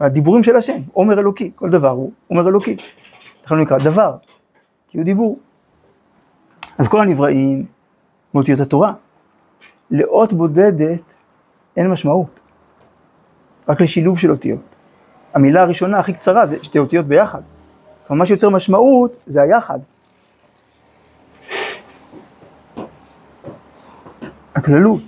Speaker 1: הדיבורים של השם, עומר אלוקי, כל דבר הוא עומר אלוקי, לכן הוא נקרא דבר, כי הוא דיבור. אז כל הנבראים מאותיות התורה. לאות בודדת אין משמעות, רק לשילוב של אותיות. המילה הראשונה הכי קצרה זה שתי אותיות ביחד. כלומר, מה שיוצר משמעות זה היחד. הכללות.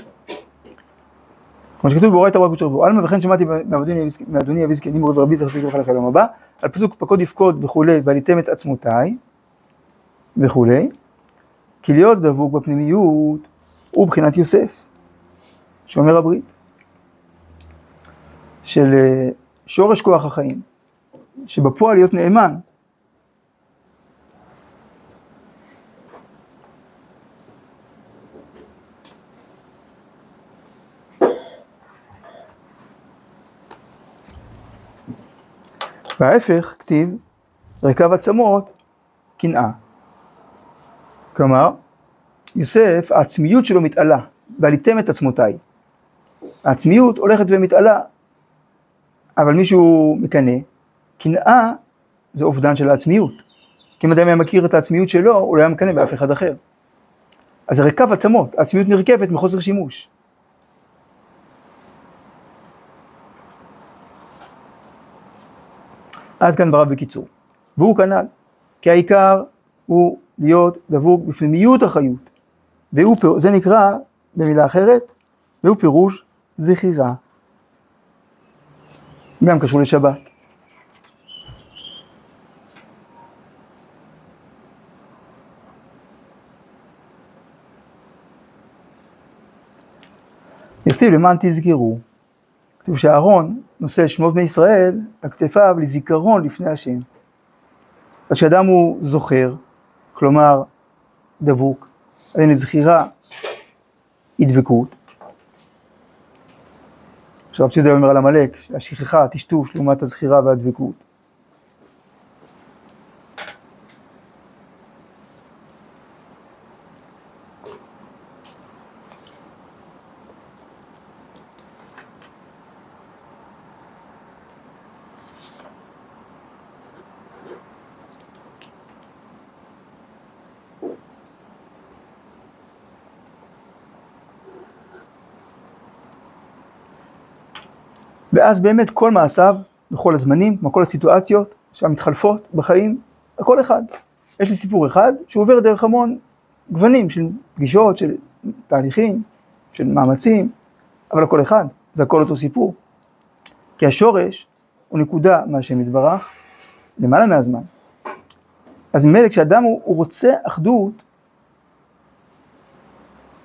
Speaker 1: כמו שכתוב באורייתא רבי קוצ'ר בו, עלמא וכן שמעתי מאדוני אבי- מאדוני אבי זקנים מורי ורבי זכר צדיק לברכה לחלום הבא, על פסוק פקוד יפקוד וכולי, ועליתם את עצמותיי, וכולי, כי להיות דבוק בפנימיות הוא בחינת יוסף, שאומר הברית, של אה, שורש כוח החיים, שבפועל להיות נאמן. וההפך, כתיב, רקב עצמות, קנאה. כלומר, יוסף, העצמיות שלו מתעלה, ועליתם את עצמותיי. העצמיות הולכת ומתעלה, אבל מישהו מקנא, קנאה זה אובדן של העצמיות. כי אם אדם היה מכיר את העצמיות שלו, הוא לא היה מקנא באף אחד אחר. אז זה רקב עצמות, העצמיות נרקבת מחוסר שימוש. עד כאן ברב בקיצור. והוא כנ"ל, כי העיקר הוא להיות דבוק בפנימיות החיות. והוא, זה נקרא, במילה אחרת, והוא פירוש זכירה. גם קשור לשבת. נכתיב למען תזכרו. כתוב שאהרון נושא שמות בני ישראל על כתפיו לזיכרון לפני השם. אז כשאדם הוא זוכר, כלומר דבוק, אז הנה זכירה היא דבקות. עכשיו רב ציודה אומר על עמלק, השכחה, הטשטוש לעומת הזכירה והדבקות. ואז באמת כל מעשיו, בכל הזמנים, כל הסיטואציות שהמתחלפות בחיים, הכל אחד. יש לי סיפור אחד שהוא עובר דרך המון גוונים של פגישות, של תהליכים, של מאמצים, אבל הכל אחד, זה הכל אותו סיפור. כי השורש הוא נקודה מהשם יתברך, למעלה מהזמן. אז ממילא כשאדם הוא, הוא רוצה אחדות,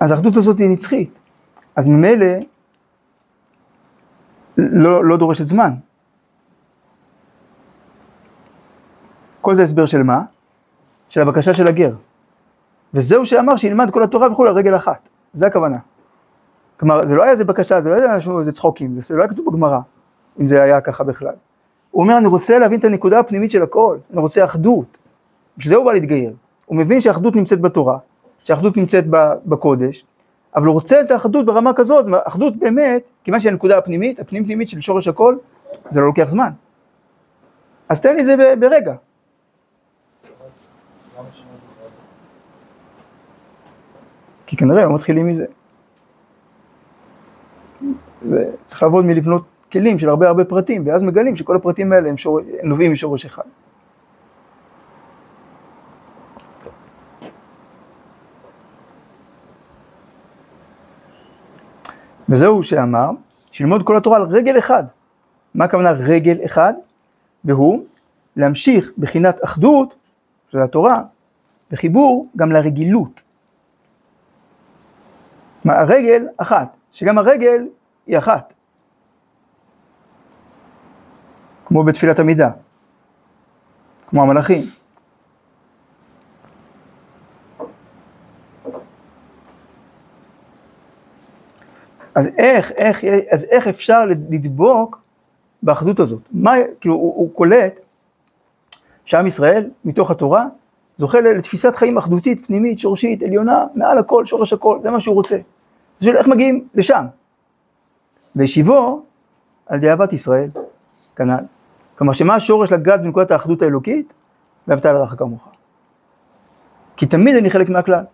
Speaker 1: אז האחדות הזאת היא נצחית. אז ממילא לא, לא דורשת זמן. כל זה הסבר של מה? של הבקשה של הגר. וזהו שאמר שילמד כל התורה וכו' על רגל אחת. זה הכוונה. כלומר, זה לא היה איזה בקשה, זה לא היה משהו, איזה צחוקים, זה לא היה כתוב בגמרא, אם זה היה ככה בכלל. הוא אומר, אני רוצה להבין את הנקודה הפנימית של הכל, אני רוצה אחדות. בשביל זה הוא בא להתגייר. הוא מבין שהאחדות נמצאת בתורה, שהאחדות נמצאת בקודש, אבל הוא רוצה את האחדות ברמה כזאת, אחדות באמת, כיוון שהיא הנקודה הפנימית, הפנים פנימית של שורש הכל, זה לא לוקח זמן. אז תן לי זה ברגע. כי כנראה לא מתחילים מזה. וצריך לעבוד מלבנות כלים של הרבה הרבה פרטים, ואז מגלים שכל הפרטים האלה הם, שור... נובעים משורש אחד. וזהו שאמר, שללמוד כל התורה על רגל אחד. מה הכוונה רגל אחד? והוא להמשיך בחינת אחדות של התורה, וחיבור גם לרגילות. כלומר, הרגל אחת, שגם הרגל היא אחת. כמו בתפילת עמידה, כמו המלאכים. אז איך, איך, אז איך אפשר לדבוק באחדות הזאת? מה, כאילו, הוא, הוא קולט שעם ישראל, מתוך התורה, זוכה לתפיסת חיים אחדותית, פנימית, שורשית, עליונה, מעל הכל, שורש הכל, זה מה שהוא רוצה. אז איך מגיעים לשם? והשיבו על ידי אהבת ישראל, כנ"ל. כלומר, שמה השורש לגעת בנקודת האחדות האלוקית? ואהבת לרעך כמוך. כי תמיד אני חלק מהכלל.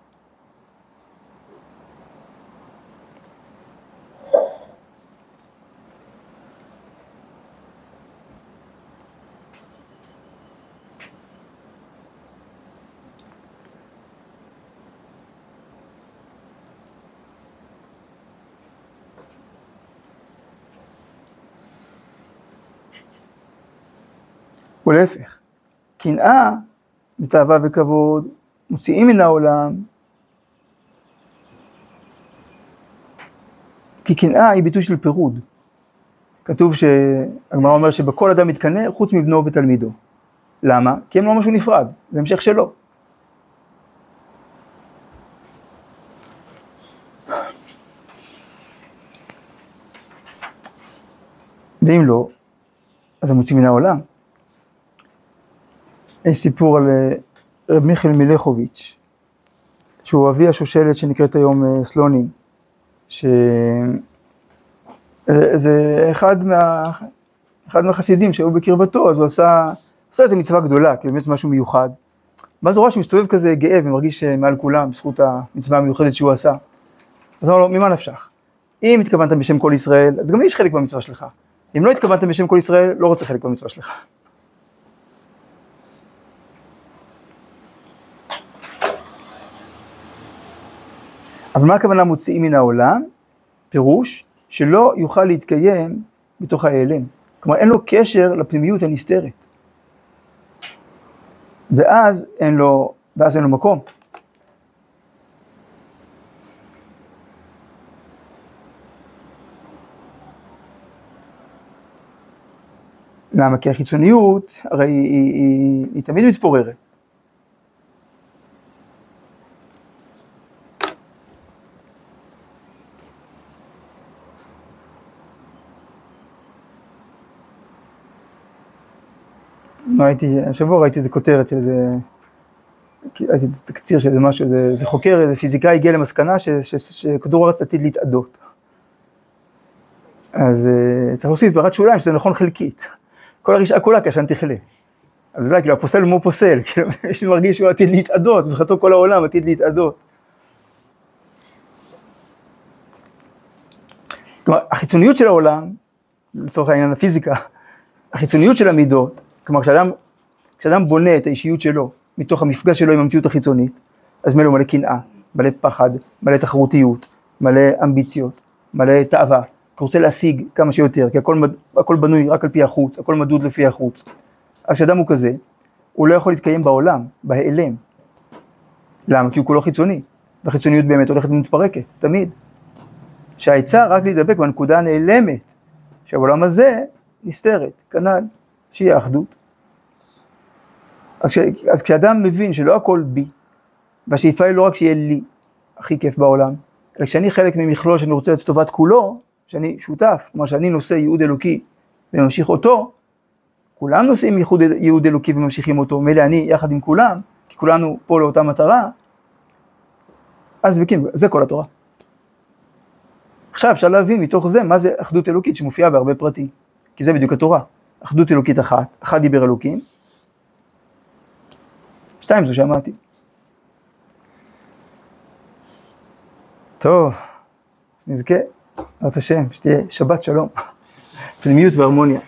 Speaker 1: ולהפך, קנאה ותאווה וכבוד מוציאים מן העולם, כי קנאה היא ביטוי של פירוד. כתוב שהגמרא אומר שבכל אדם מתקנא חוץ מבנו ותלמידו. למה? כי הם לא משהו נפרד, זה המשך שלו. ואם לא, אז הם מוצאים מן העולם. יש סיפור על אה, רב מיכאל מלכוביץ', שהוא אבי השושלת שנקראת היום אה, סלונים, שזה אחד, מה, אחד מהחסידים שהיו בקרבתו, אז הוא עשה, עשה איזה מצווה גדולה, כי באמת משהו מיוחד. ואז הוא רואה שהוא מסתובב כזה גאה ומרגיש אה, מעל כולם, בזכות המצווה המיוחדת שהוא עשה. אז אמר לו, ממה נפשך? אם התכוונת בשם כל ישראל, אז גם לי יש חלק במצווה שלך. אם לא התכוונת בשם כל ישראל, לא רוצה חלק במצווה שלך. אבל מה הכוונה מוציאים מן העולם? פירוש שלא יוכל להתקיים בתוך ההיעלם. כלומר, אין לו קשר לפנימיות הנסתרת. ואז אין לו, ואז אין לו מקום. למה? כי החיצוניות, הרי היא, היא, היא, היא תמיד מתפוררת. ראיתי, השבוע ראיתי איזה כותרת של איזה, ראיתי תקציר של איזה משהו, איזה, איזה חוקר, איזה פיזיקאי הגיע למסקנה ש, ש, ש, שכדור הארץ עתיד להתאדות. אז uh, צריך להוסיף בערת שוליים שזה נכון חלקית. כל הרשעה כולה כעשן תכלה. אז אולי כאילו הפוסל מו פוסל, <laughs> כאילו יש לי מרגיש שהוא עתיד להתאדות, מבחינתו כל העולם עתיד להתאדות. כלומר, החיצוניות של העולם, לצורך העניין הפיזיקה, החיצוניות של המידות, כלומר כשאדם, כשאדם בונה את האישיות שלו מתוך המפגש שלו עם המציאות החיצונית, אז מלא מלא קנאה, מלא פחד, מלא תחרותיות, מלא אמביציות, מלא תאווה, כי רוצה להשיג כמה שיותר, כי הכל, הכל בנוי רק על פי החוץ, הכל מדוד לפי החוץ. אז כשאדם הוא כזה, הוא לא יכול להתקיים בעולם, בהיעלם. למה? כי הוא כולו חיצוני, והחיצוניות באמת הולכת ומתפרקת, תמיד. שהעצה רק להידבק בנקודה הנעלמת, שהעולם הזה נסתרת, כנ"ל, שיהיה אחדות. אז, אז כשאדם מבין שלא הכל בי, והשאיפה היא לא רק שיהיה לי הכי כיף בעולם, אלא כשאני חלק ממכלול שאני רוצה לטובת כולו, שאני שותף, כלומר שאני נושא ייעוד אלוקי וממשיך אותו, כולם נושאים ייחוד, ייעוד אלוקי וממשיכים אותו, מילא אני יחד עם כולם, כי כולנו פה לאותה מטרה, אז דבקים, זה כל התורה. עכשיו אפשר להבין מתוך זה מה זה אחדות אלוקית שמופיעה בהרבה פרטים, כי זה בדיוק התורה, אחדות אלוקית אחת, אחד דיבר אלוקים, שתיים זו שמעתי. טוב, נזכה. בעזרת השם, שתהיה שבת שלום, <laughs> פנימיות והרמוניה.